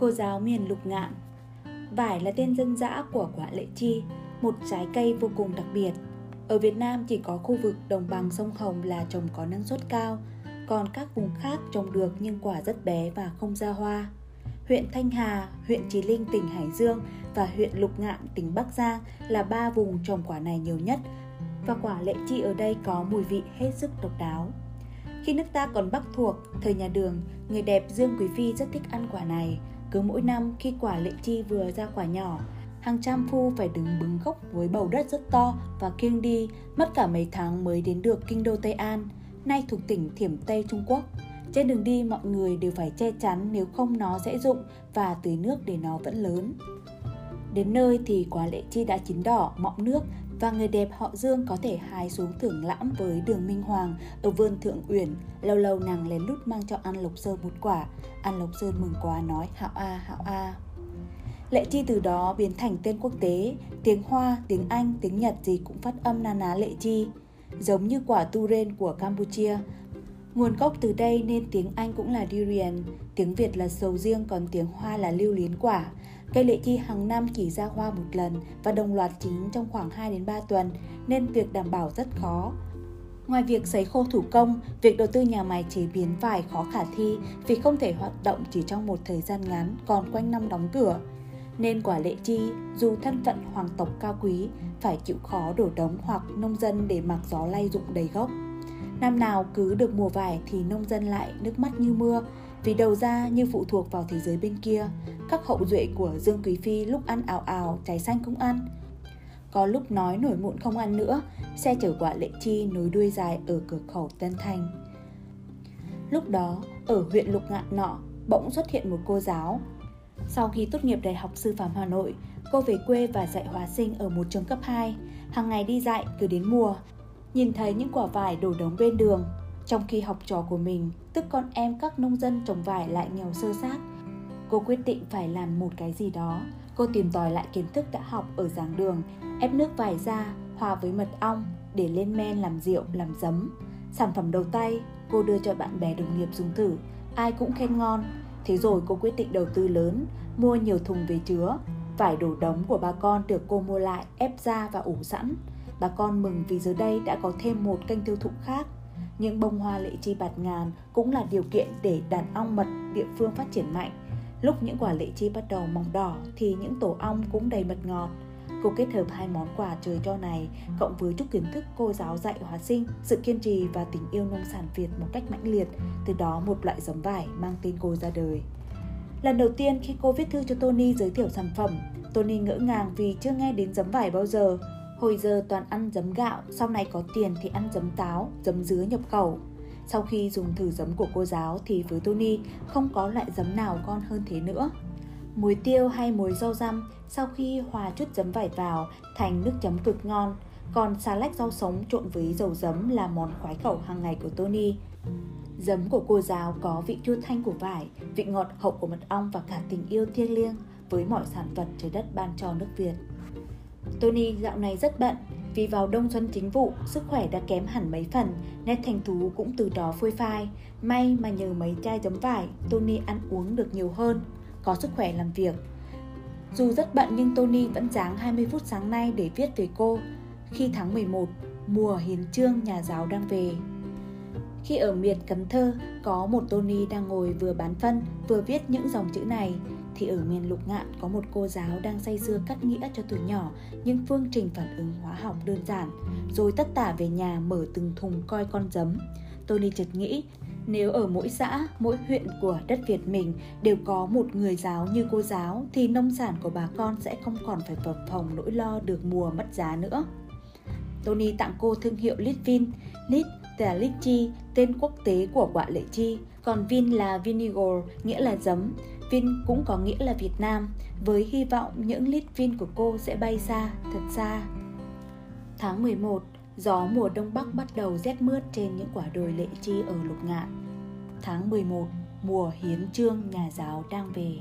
Cô giáo miền lục ngạn Vải là tên dân dã của quả lệ chi, một trái cây vô cùng đặc biệt. Ở Việt Nam chỉ có khu vực đồng bằng sông Hồng là trồng có năng suất cao, còn các vùng khác trồng được nhưng quả rất bé và không ra hoa. Huyện Thanh Hà, huyện Chí Linh tỉnh Hải Dương và huyện Lục Ngạn tỉnh Bắc Giang là ba vùng trồng quả này nhiều nhất và quả lệ chi ở đây có mùi vị hết sức độc đáo. Khi nước ta còn Bắc thuộc, thời nhà Đường, người đẹp Dương Quý Phi rất thích ăn quả này. Cứ mỗi năm khi quả lệ chi vừa ra quả nhỏ, hàng trăm phu phải đứng bứng gốc với bầu đất rất to và kiêng đi, mất cả mấy tháng mới đến được kinh đô Tây An, nay thuộc tỉnh Thiểm Tây Trung Quốc. Trên đường đi mọi người đều phải che chắn nếu không nó sẽ rụng và tưới nước để nó vẫn lớn. Đến nơi thì quả lệ chi đã chín đỏ, mọng nước và người đẹp họ Dương có thể hái xuống thưởng lãm với đường Minh Hoàng ở vườn Thượng Uyển. Lâu lâu nàng lén lút mang cho An Lộc Sơn một quả. An Lộc Sơn mừng quá nói hạo a hạo a. Lệ chi từ đó biến thành tên quốc tế, tiếng Hoa, tiếng Anh, tiếng Nhật gì cũng phát âm na ná lệ chi. Giống như quả turen của Campuchia, Nguồn gốc từ đây nên tiếng Anh cũng là durian, tiếng Việt là sầu riêng còn tiếng Hoa là lưu liến quả. Cây lệ chi hàng năm chỉ ra hoa một lần và đồng loạt chín trong khoảng 2 đến 3 tuần nên việc đảm bảo rất khó. Ngoài việc sấy khô thủ công, việc đầu tư nhà máy chế biến vải khó khả thi vì không thể hoạt động chỉ trong một thời gian ngắn còn quanh năm đóng cửa. Nên quả lệ chi, dù thân phận hoàng tộc cao quý, phải chịu khó đổ đống hoặc nông dân để mặc gió lay rụng đầy gốc. Năm nào cứ được mùa vải thì nông dân lại nước mắt như mưa vì đầu ra như phụ thuộc vào thế giới bên kia. Các hậu duệ của Dương Quý Phi lúc ăn ảo ảo, trái xanh không ăn. Có lúc nói nổi mụn không ăn nữa, xe chở quả lệ chi nối đuôi dài ở cửa khẩu Tân Thanh. Lúc đó, ở huyện Lục Ngạn nọ, bỗng xuất hiện một cô giáo. Sau khi tốt nghiệp Đại học Sư phạm Hà Nội, cô về quê và dạy hóa sinh ở một trường cấp 2. Hàng ngày đi dạy cứ đến mùa, nhìn thấy những quả vải đổ đống bên đường, trong khi học trò của mình, tức con em các nông dân trồng vải lại nghèo sơ sát. Cô quyết định phải làm một cái gì đó. Cô tìm tòi lại kiến thức đã học ở giảng đường, ép nước vải ra, hòa với mật ong để lên men làm rượu, làm giấm. Sản phẩm đầu tay, cô đưa cho bạn bè đồng nghiệp dùng thử, ai cũng khen ngon. Thế rồi cô quyết định đầu tư lớn, mua nhiều thùng về chứa. Vải đổ đống của bà con được cô mua lại, ép ra và ủ sẵn. Bà con mừng vì giờ đây đã có thêm một kênh tiêu thụ khác. Những bông hoa lệ chi bạt ngàn cũng là điều kiện để đàn ong mật địa phương phát triển mạnh. Lúc những quả lệ chi bắt đầu mỏng đỏ thì những tổ ong cũng đầy mật ngọt. Cô kết hợp hai món quà trời cho này cộng với chút kiến thức cô giáo dạy hóa sinh, sự kiên trì và tình yêu nông sản Việt một cách mãnh liệt, từ đó một loại giống vải mang tên cô ra đời. Lần đầu tiên khi cô viết thư cho Tony giới thiệu sản phẩm, Tony ngỡ ngàng vì chưa nghe đến giấm vải bao giờ. Hồi giờ toàn ăn giấm gạo, sau này có tiền thì ăn giấm táo, giấm dứa nhập khẩu. Sau khi dùng thử giấm của cô giáo thì với Tony không có loại giấm nào ngon hơn thế nữa. Muối tiêu hay muối rau răm sau khi hòa chút giấm vải vào thành nước chấm cực ngon. Còn xà lách rau sống trộn với dầu giấm là món khoái khẩu hàng ngày của Tony. Giấm của cô giáo có vị chua thanh của vải, vị ngọt hậu của mật ong và cả tình yêu thiêng liêng với mọi sản vật trời đất ban cho nước Việt. Tony dạo này rất bận, vì vào đông xuân chính vụ, sức khỏe đã kém hẳn mấy phần, nét thành thú cũng từ đó phôi phai. May mà nhờ mấy chai giấm vải, Tony ăn uống được nhiều hơn, có sức khỏe làm việc. Dù rất bận nhưng Tony vẫn dáng 20 phút sáng nay để viết về cô. Khi tháng 11, mùa hiến trương nhà giáo đang về. Khi ở miệt cấm thơ, có một Tony đang ngồi vừa bán phân, vừa viết những dòng chữ này – thì ở miền lục ngạn có một cô giáo đang say sưa cắt nghĩa cho tuổi nhỏ những phương trình phản ứng hóa học đơn giản, rồi tất tả về nhà mở từng thùng coi con giấm. Tony chợt nghĩ, nếu ở mỗi xã, mỗi huyện của đất Việt mình đều có một người giáo như cô giáo thì nông sản của bà con sẽ không còn phải phập phồng nỗi lo được mùa mất giá nữa. Tony tặng cô thương hiệu Litvin. Lit là litchi, tên quốc tế của quả lệ chi, còn Vin là vinegar, nghĩa là giấm. Vin cũng có nghĩa là Việt Nam, với hy vọng những lít Vin của cô sẽ bay xa, thật xa. Tháng 11, gió mùa đông bắc bắt đầu rét mướt trên những quả đồi lệ chi ở lục ngạn. Tháng 11, mùa hiến trương nhà giáo đang về.